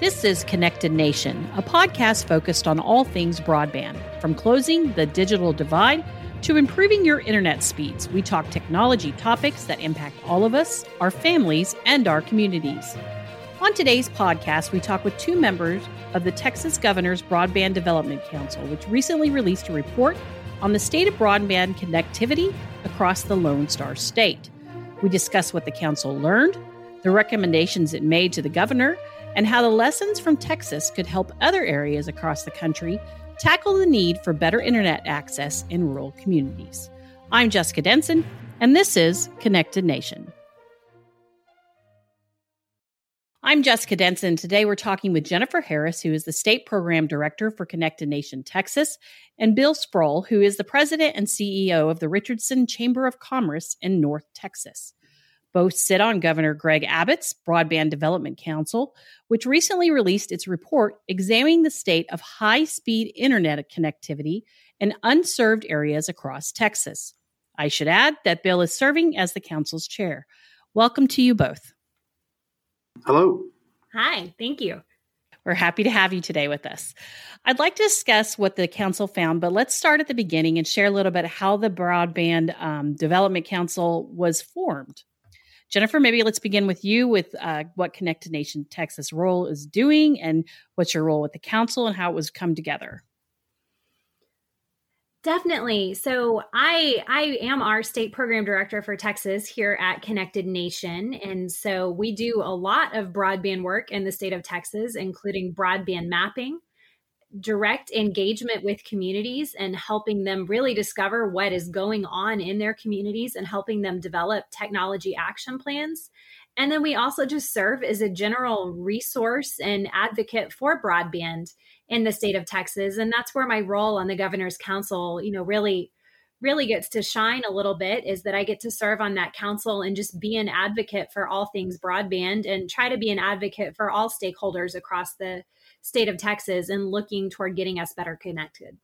This is Connected Nation, a podcast focused on all things broadband, from closing the digital divide to improving your internet speeds. We talk technology topics that impact all of us, our families, and our communities. On today's podcast, we talk with two members of the Texas Governor's Broadband Development Council, which recently released a report on the state of broadband connectivity across the Lone Star State. We discuss what the council learned, the recommendations it made to the governor, and how the lessons from Texas could help other areas across the country tackle the need for better internet access in rural communities. I'm Jessica Denson, and this is Connected Nation. I'm Jessica Denson. Today we're talking with Jennifer Harris, who is the State Program Director for Connected Nation Texas, and Bill Sproull, who is the President and CEO of the Richardson Chamber of Commerce in North Texas. Both sit on Governor Greg Abbott's Broadband Development Council, which recently released its report examining the state of high speed internet connectivity in unserved areas across Texas. I should add that Bill is serving as the council's chair. Welcome to you both. Hello. Hi, thank you. We're happy to have you today with us. I'd like to discuss what the council found, but let's start at the beginning and share a little bit how the Broadband um, Development Council was formed. Jennifer, maybe let's begin with you with uh, what Connected Nation Texas role is doing and what's your role with the council and how it was come together. Definitely. So I I am our state program director for Texas here at Connected Nation and so we do a lot of broadband work in the state of Texas including broadband mapping, direct engagement with communities and helping them really discover what is going on in their communities and helping them develop technology action plans. And then we also just serve as a general resource and advocate for broadband in the state of Texas. And that's where my role on the governor's council, you know, really really gets to shine a little bit is that I get to serve on that council and just be an advocate for all things broadband and try to be an advocate for all stakeholders across the state of Texas and looking toward getting us better connected.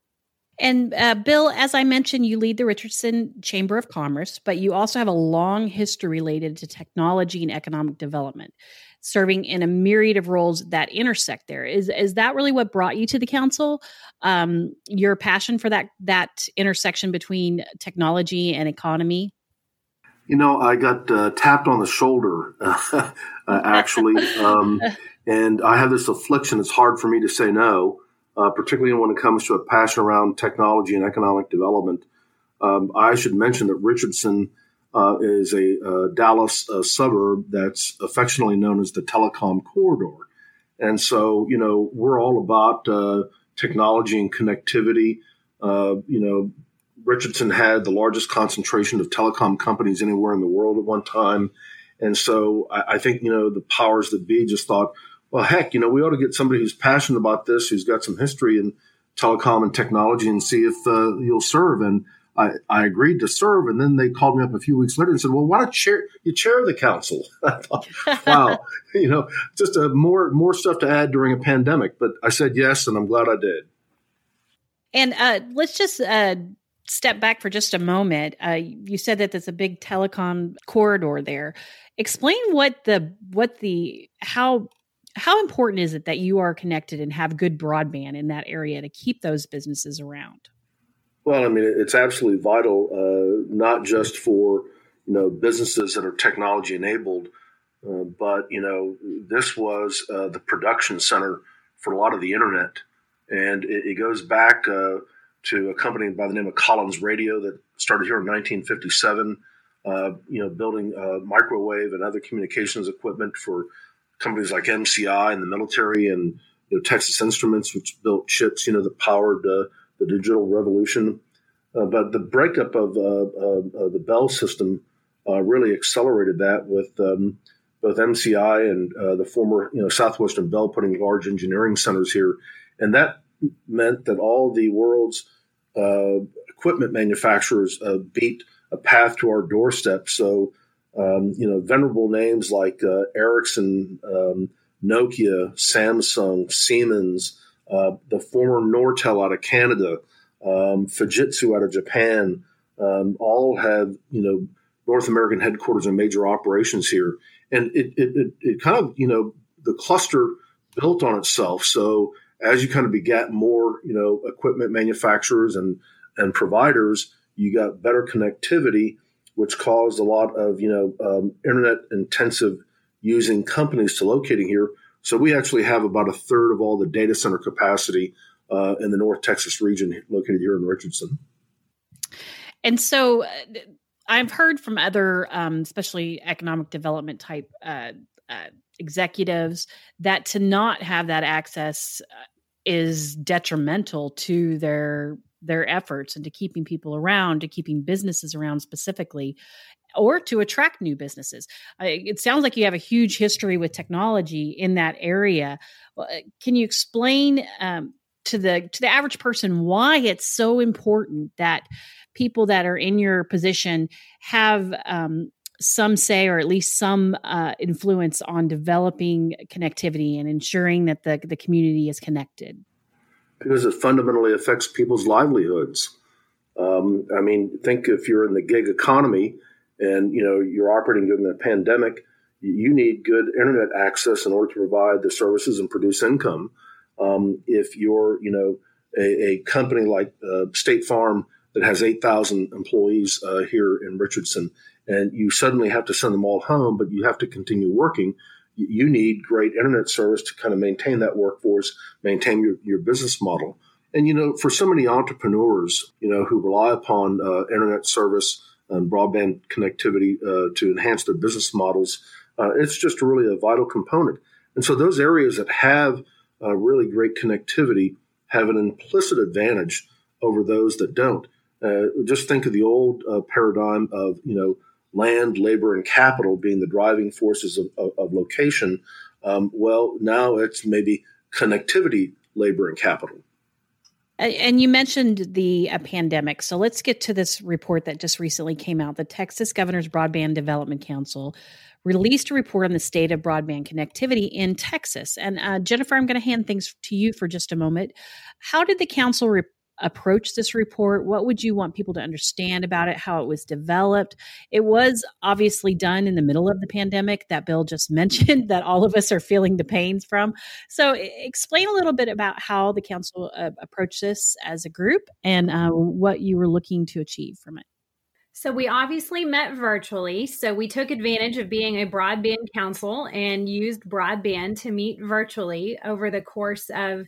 And uh, Bill, as I mentioned, you lead the Richardson Chamber of Commerce, but you also have a long history related to technology and economic development, serving in a myriad of roles that intersect there. Is is that really what brought you to the council? Um, your passion for that that intersection between technology and economy? You know, I got uh, tapped on the shoulder, uh, actually. Um, and I have this affliction. It's hard for me to say no, uh, particularly when it comes to a passion around technology and economic development. Um, I should mention that Richardson uh, is a uh, Dallas uh, suburb that's affectionately known as the telecom corridor. And so, you know, we're all about uh, technology and connectivity. Uh, you know, Richardson had the largest concentration of telecom companies anywhere in the world at one time. And so I, I think, you know, the powers that be just thought, well, heck, you know, we ought to get somebody who's passionate about this, who's got some history in telecom and technology, and see if uh, you'll serve. And I, I agreed to serve, and then they called me up a few weeks later and said, "Well, why don't chair, you chair the council?" I thought, wow, you know, just a more more stuff to add during a pandemic. But I said yes, and I'm glad I did. And uh, let's just uh, step back for just a moment. Uh, you said that there's a big telecom corridor there. Explain what the what the how how important is it that you are connected and have good broadband in that area to keep those businesses around? Well, I mean, it's absolutely vital, uh, not just for you know businesses that are technology enabled, uh, but you know this was uh, the production center for a lot of the internet, and it, it goes back uh, to a company by the name of Collins Radio that started here in 1957. Uh, you know, building uh, microwave and other communications equipment for companies like MCI and the military and you know, Texas Instruments, which built chips, you know, that powered uh, the digital revolution. Uh, but the breakup of uh, uh, the Bell system uh, really accelerated that with um, both MCI and the former, you know, Southwestern Bell putting large engineering centers here, and that meant that all the world's equipment manufacturers beat a path to our doorstep. So um, you know, venerable names like uh, Ericsson, um, Nokia, Samsung, Siemens, uh, the former Nortel out of Canada, um, Fujitsu out of Japan, um, all have you know North American headquarters and major operations here, and it, it, it, it kind of you know the cluster built on itself. So as you kind of begat more, you know, equipment manufacturers and and providers, you got better connectivity, which caused a lot of you know um, internet intensive using companies to locating here. So we actually have about a third of all the data center capacity uh, in the North Texas region located here in Richardson. And so uh, I've heard from other, um, especially economic development type uh, uh, executives, that to not have that access uh, is detrimental to their their efforts and to keeping people around, to keeping businesses around specifically, or to attract new businesses. it sounds like you have a huge history with technology in that area. Can you explain um, to the to the average person why it's so important that people that are in your position have um, some say or at least some uh, influence on developing connectivity and ensuring that the, the community is connected because it fundamentally affects people's livelihoods. Um, i mean think if you're in the gig economy and you know you're operating during the pandemic you need good internet access in order to provide the services and produce income. Um, if you're, you know, a, a company like uh, State Farm that has 8,000 employees uh, here in Richardson, and you suddenly have to send them all home, but you have to continue working, you need great internet service to kind of maintain that workforce, maintain your, your business model. And, you know, for so many entrepreneurs, you know, who rely upon uh, internet service and broadband connectivity uh, to enhance their business models, uh, it's just really a vital component. And so those areas that have uh, really great connectivity have an implicit advantage over those that don't. Uh, just think of the old uh, paradigm of you know land, labor, and capital being the driving forces of, of, of location. Um, well, now it's maybe connectivity, labor, and capital. And you mentioned the pandemic. So let's get to this report that just recently came out. The Texas Governor's Broadband Development Council released a report on the state of broadband connectivity in Texas. And uh, Jennifer, I'm going to hand things to you for just a moment. How did the council re- approach this report? What would you want people to understand about it? How it was developed? It was obviously done in the middle of the pandemic that Bill just mentioned that all of us are feeling the pains from. So, explain a little bit about how the council uh, approached this as a group and uh, what you were looking to achieve from it. So we obviously met virtually. So we took advantage of being a broadband council and used broadband to meet virtually over the course of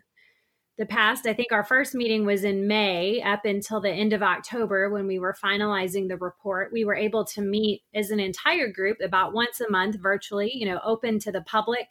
the past. I think our first meeting was in May up until the end of October when we were finalizing the report. We were able to meet as an entire group about once a month virtually, you know, open to the public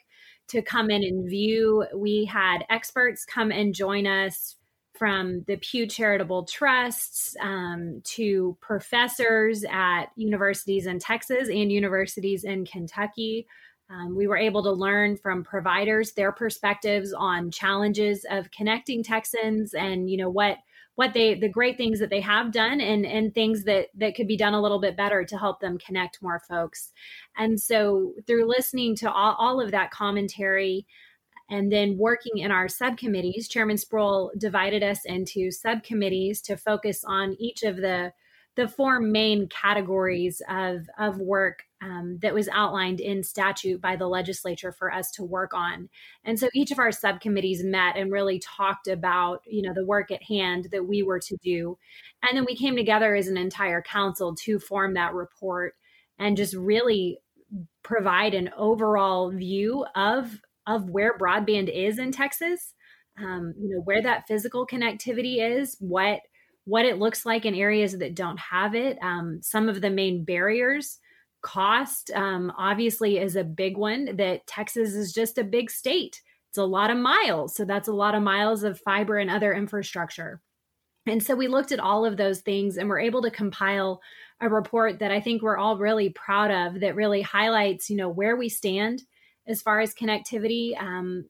to come in and view. We had experts come and join us from the Pew Charitable Trusts um, to professors at universities in Texas and universities in Kentucky. Um, we were able to learn from providers their perspectives on challenges of connecting Texans and you know what what they the great things that they have done and and things that that could be done a little bit better to help them connect more folks. And so through listening to all, all of that commentary, and then working in our subcommittees, Chairman Spruill divided us into subcommittees to focus on each of the the four main categories of, of work um, that was outlined in statute by the legislature for us to work on. And so each of our subcommittees met and really talked about, you know, the work at hand that we were to do. And then we came together as an entire council to form that report and just really provide an overall view of of where broadband is in Texas, um, you know, where that physical connectivity is, what what it looks like in areas that don't have it. Um, some of the main barriers, cost um, obviously is a big one. That Texas is just a big state. It's a lot of miles, so that's a lot of miles of fiber and other infrastructure. And so we looked at all of those things and we're able to compile a report that I think we're all really proud of that really highlights, you know, where we stand as far as connectivity um,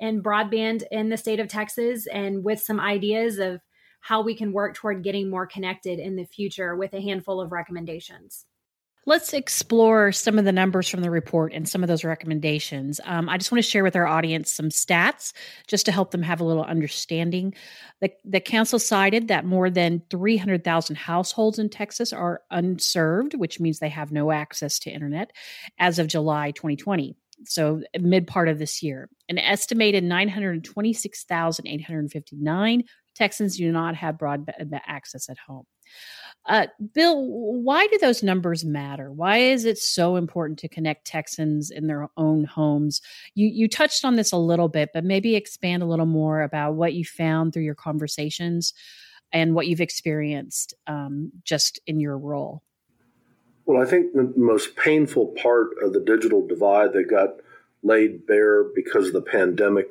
and broadband in the state of Texas, and with some ideas of how we can work toward getting more connected in the future with a handful of recommendations. Let's explore some of the numbers from the report and some of those recommendations. Um, I just want to share with our audience some stats just to help them have a little understanding. The, the council cited that more than 300,000 households in Texas are unserved, which means they have no access to internet as of July 2020 so mid part of this year. An estimated 926,859 Texans do not have broadband access at home. Uh, Bill, why do those numbers matter? Why is it so important to connect Texans in their own homes? You you touched on this a little bit, but maybe expand a little more about what you found through your conversations and what you've experienced um, just in your role. Well, I think the most painful part of the digital divide that got laid bare because of the pandemic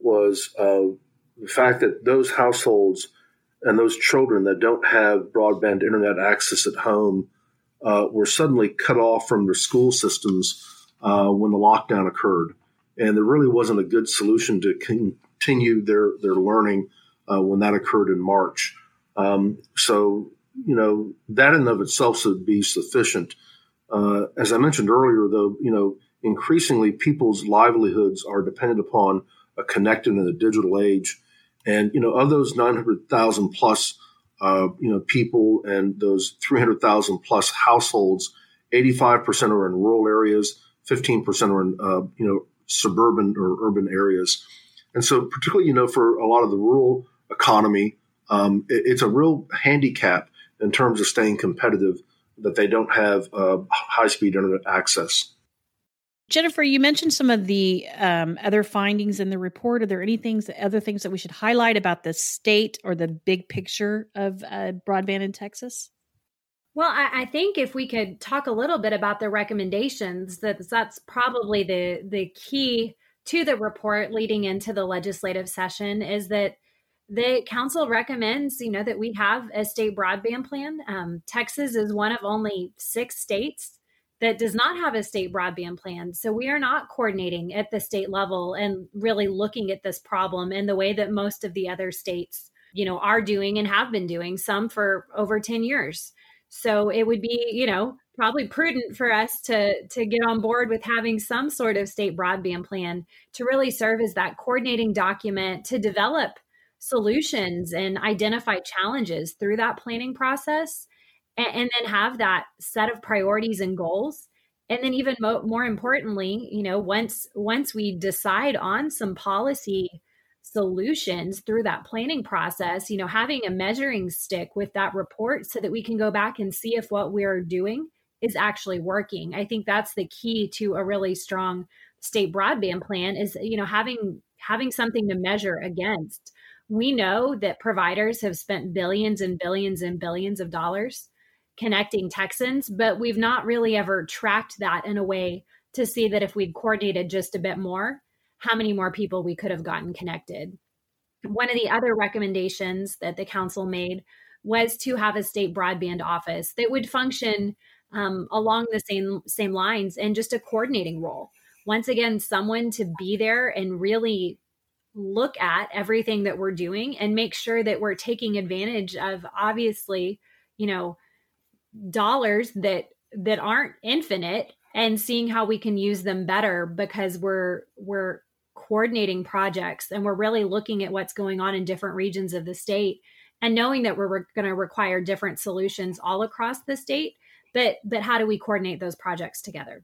was uh, the fact that those households and those children that don't have broadband internet access at home uh, were suddenly cut off from their school systems uh, when the lockdown occurred. And there really wasn't a good solution to continue their, their learning uh, when that occurred in March. Um, so, you know, that in of itself should be sufficient. Uh, as I mentioned earlier, though, you know, increasingly people's livelihoods are dependent upon a connected and a digital age. And you know, of those 900,000 plus, uh, you know, people and those 300,000 plus households, 85% are in rural areas, 15% are in uh, you know suburban or urban areas. And so, particularly, you know, for a lot of the rural economy, um, it, it's a real handicap in terms of staying competitive that they don't have uh, high speed internet access. Jennifer, you mentioned some of the um, other findings in the report. Are there any things, other things that we should highlight about the state or the big picture of uh, broadband in Texas? Well, I, I, think if we could talk a little bit about the recommendations, that that's probably the the key to the report leading into the legislative session is that the council recommends, you know, that we have a state broadband plan. Um, Texas is one of only six states that does not have a state broadband plan. So we are not coordinating at the state level and really looking at this problem in the way that most of the other states, you know, are doing and have been doing some for over 10 years. So it would be, you know, probably prudent for us to to get on board with having some sort of state broadband plan to really serve as that coordinating document to develop solutions and identify challenges through that planning process and, and then have that set of priorities and goals. And then even mo- more importantly you know once once we decide on some policy solutions through that planning process you know having a measuring stick with that report so that we can go back and see if what we're doing is actually working. I think that's the key to a really strong state broadband plan is you know having having something to measure against. We know that providers have spent billions and billions and billions of dollars connecting Texans, but we've not really ever tracked that in a way to see that if we'd coordinated just a bit more, how many more people we could have gotten connected. One of the other recommendations that the council made was to have a state broadband office that would function um, along the same same lines and just a coordinating role. Once again, someone to be there and really look at everything that we're doing and make sure that we're taking advantage of obviously, you know, dollars that that aren't infinite and seeing how we can use them better because we're we're coordinating projects and we're really looking at what's going on in different regions of the state and knowing that we're re- going to require different solutions all across the state but but how do we coordinate those projects together?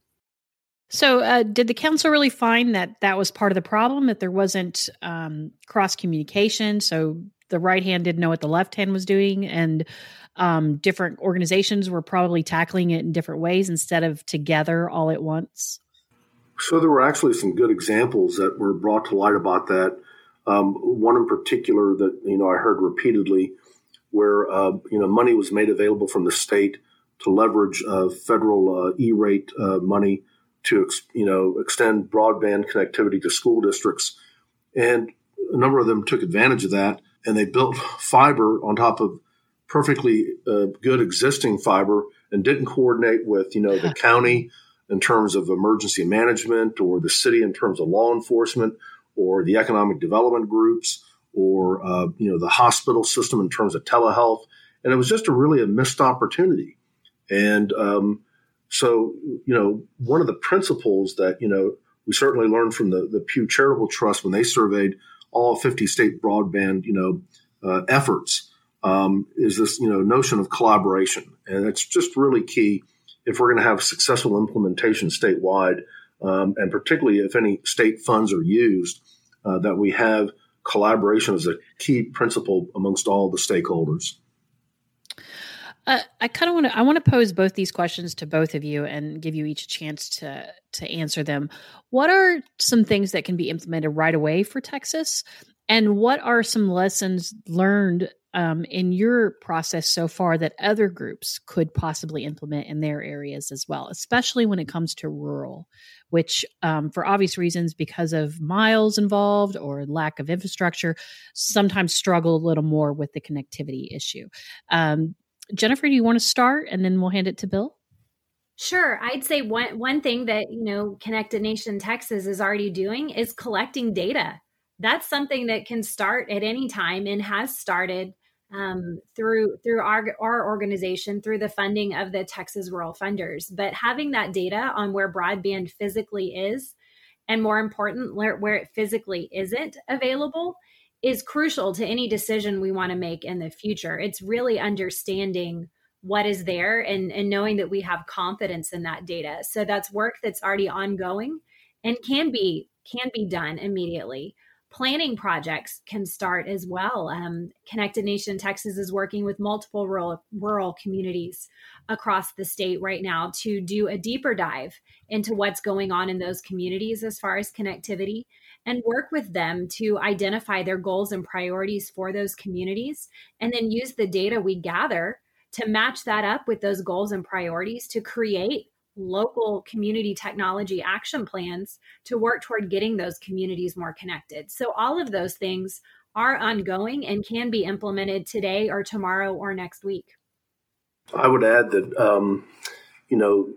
So uh, did the council really find that that was part of the problem that there wasn't um, cross communication so the right hand didn't know what the left hand was doing and um, different organizations were probably tackling it in different ways instead of together all at once? So there were actually some good examples that were brought to light about that. Um, one in particular that you know I heard repeatedly, where uh, you know money was made available from the state to leverage uh, federal uh, E-rate uh, money to you know extend broadband connectivity to school districts, and a number of them took advantage of that, and they built fiber on top of perfectly uh, good existing fiber and didn't coordinate with you know the county in terms of emergency management or the city in terms of law enforcement or the economic development groups or uh, you know the hospital system in terms of telehealth. And it was just a really a missed opportunity. And um, so you know one of the principles that you know we certainly learned from the, the pew charitable trust when they surveyed all 50 state broadband you know uh, efforts um, is this you know notion of collaboration, and it's just really key if we're going to have successful implementation statewide um, and particularly if any state funds are used, uh, that we have collaboration as a key principle amongst all the stakeholders. Uh, I kind of want to. I want to pose both these questions to both of you and give you each a chance to to answer them. What are some things that can be implemented right away for Texas, and what are some lessons learned um, in your process so far that other groups could possibly implement in their areas as well, especially when it comes to rural, which, um, for obvious reasons, because of miles involved or lack of infrastructure, sometimes struggle a little more with the connectivity issue. Um, Jennifer, do you want to start and then we'll hand it to Bill? Sure. I'd say one one thing that, you know, Connected Nation Texas is already doing is collecting data. That's something that can start at any time and has started um, through through our our organization through the funding of the Texas Rural Funders. But having that data on where broadband physically is, and more important, where, where it physically isn't available, is crucial to any decision we want to make in the future. It's really understanding what is there and and knowing that we have confidence in that data. So that's work that's already ongoing and can be can be done immediately planning projects can start as well. Um, Connected Nation Texas is working with multiple rural, rural communities across the state right now to do a deeper dive into what's going on in those communities as far as connectivity and work with them to identify their goals and priorities for those communities and then use the data we gather to match that up with those goals and priorities to create local community technology action plans to work toward getting those communities more connected. So, all of those things are ongoing and can be implemented today or tomorrow or next week. I would add that, um, you know,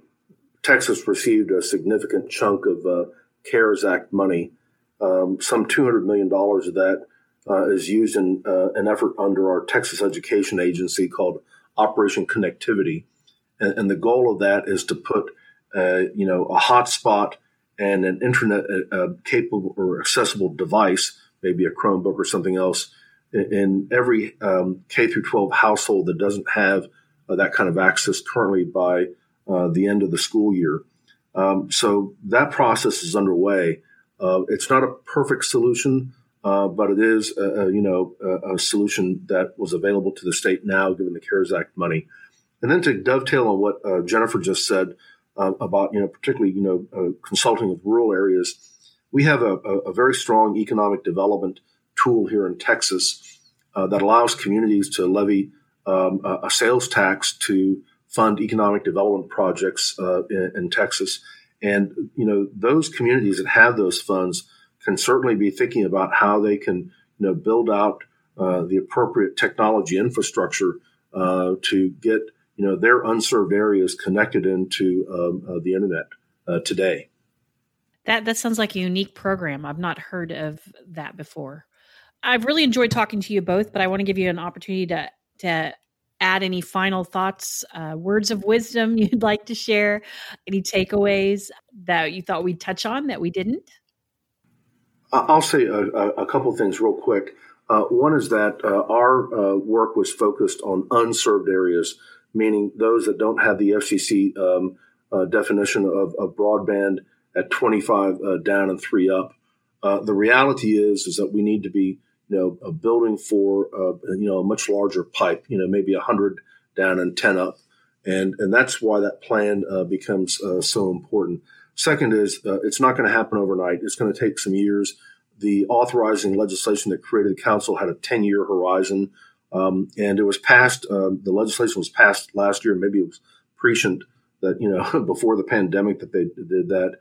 Texas received a significant chunk of uh, CARES Act money. Um, some $200 million of that uh, is used in uh, an effort under our Texas Education Agency called Operation Connectivity and, and the goal of that is to put, uh, you know, a hotspot and an internet uh, uh, capable or accessible device, maybe a Chromebook or something else, in, in every um, K through 12 household that doesn't have uh, that kind of access currently by the end of the school year. Um, so that process is underway. Uh, it's not a perfect solution, but it is, you know, a, a, solution that was available to the state now, given the CARES Act money. And then to dovetail on what uh, Jennifer just said uh, about, you know, particularly, you know, uh, consulting with rural areas, we have a, a, very strong economic development tool here in Texas uh, that allows communities to levy um, a, sales tax to fund economic development projects uh, in, in Texas. And, you know, those communities that have those funds can certainly be thinking about how they can, you know, build out uh, the appropriate technology infrastructure uh, to get you know their unserved areas connected into um, uh, the internet uh, today. That that sounds like a unique program. I've not heard of that before. I've really enjoyed talking to you both, but I want to give you an opportunity to to add any final thoughts, uh, words of wisdom you'd like to share, any takeaways that you thought we'd touch on that we didn't. I'll say a, a couple things real quick. Uh, one is that uh, our uh, work was focused on unserved areas meaning those that don't have the FCC um, uh, definition of, of, broadband at 25 uh, down and three up. The reality is is that we need to be you know a building for uh, you know a much larger pipe, you know maybe 100 down and 10 up, and and that's why that plan uh, becomes uh, so important. Second is it's not going to happen overnight. It's going to take some years. The authorizing legislation that created the council had a 10 year horizon. Um, and it was passed, uh, the legislation was passed last year, maybe it was prescient that, you know, before the pandemic that they did that.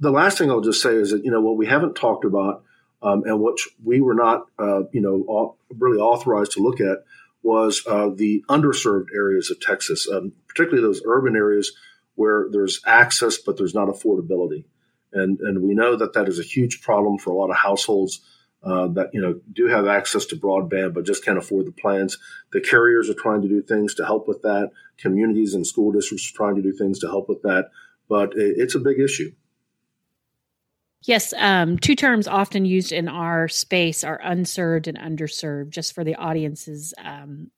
The last thing I'll just say is that, you know, what we haven't talked about um, and what we were not, uh, you know, really authorized to look at was uh, the underserved areas of Texas, um, particularly those urban areas where there's access but there's not affordability. And, and we know that that is a huge problem for a lot of households uh, that you know do have access to broadband but just can't afford the plans. The carriers are trying to do things to help with that. Communities and school districts are trying to do things to help with that, but it's a big issue. Yes, um, two terms often used in our space are unserved and underserved. Just for the audience's um,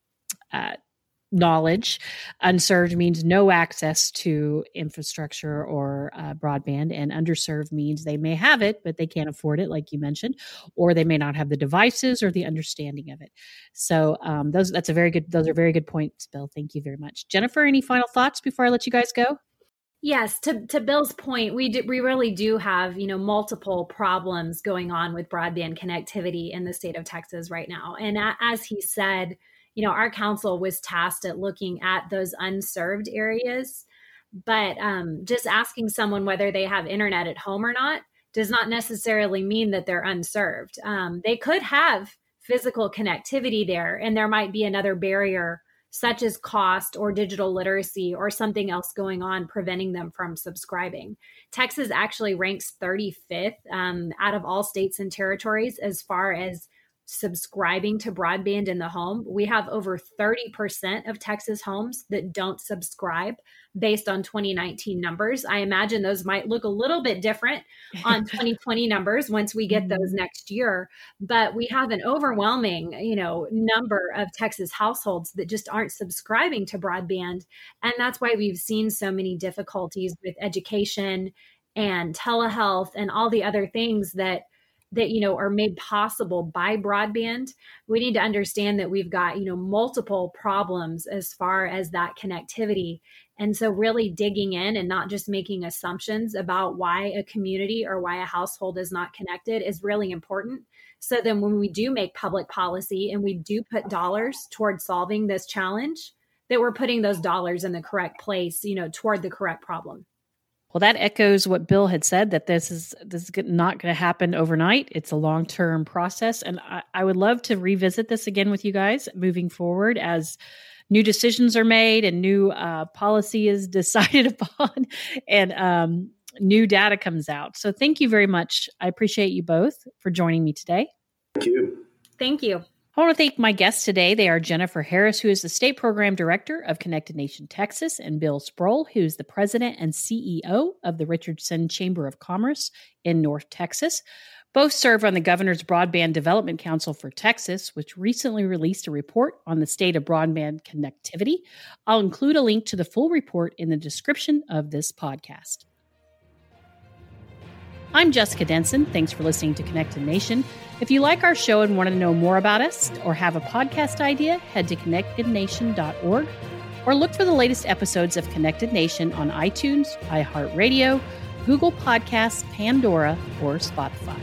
uh, knowledge, unserved means no access to infrastructure or uh, broadband, and underserved means they may have it, but they can't afford it, like you mentioned, or they may not have the devices or the understanding of it. So um, those that's a very good those are very good points, Bill. Thank you very much, Jennifer. Any final thoughts before I let you guys go? Yes, to, to Bill's point, we do, we really do have you know multiple problems going on with broadband connectivity in the state of Texas right now, and a, as he said, you know our council was tasked at looking at those unserved areas, but um, just asking someone whether they have internet at home or not does not necessarily mean that they're unserved. Um, they could have physical connectivity there, and there might be another barrier such as cost or digital literacy or something else going on preventing them from subscribing. Texas actually ranks 35th um, out of all states and territories as far as subscribing to broadband in the home. We have over 30% of Texas homes that don't subscribe based on 2019 numbers. I imagine those might look a little bit different on 2020 numbers once we get those mm-hmm. next year, but we have an overwhelming, you know, number of Texas households that just aren't subscribing to broadband, and that's why we've seen so many difficulties with education and telehealth and all the other things that that you know are made possible by broadband we need to understand that we've got you know multiple problems as far as that connectivity. And so really digging in and not just making assumptions about why a community or why a household is not connected is really important. So then when we do make public policy and we do put dollars toward solving this challenge that we're putting those dollars in the correct place you know toward the correct problem well, that echoes what Bill had said that this is this is not going to happen overnight. It's a long term process, and I, I, would love to revisit this again with you guys moving forward as new decisions are made and new uh, policy is decided upon, and um, new data comes out. So, thank you very much. I appreciate you both for joining me today. Thank you. Thank you. I want to thank my guests today. They are Jennifer Harris, who is the State Program Director of Connected Nation Texas, and Bill Sproull, who is the President and CEO of the Richardson Chamber of Commerce in North Texas. Both serve on the Governor's Broadband Development Council for Texas, which recently released a report on the state of broadband connectivity. I'll include a link to the full report in the description of this podcast. I'm Jessica Denson. Thanks for listening to Connected Nation. If you like our show and want to know more about us or have a podcast idea, head to connectednation.org or look for the latest episodes of Connected Nation on iTunes, iHeartRadio, Google Podcasts, Pandora, or Spotify.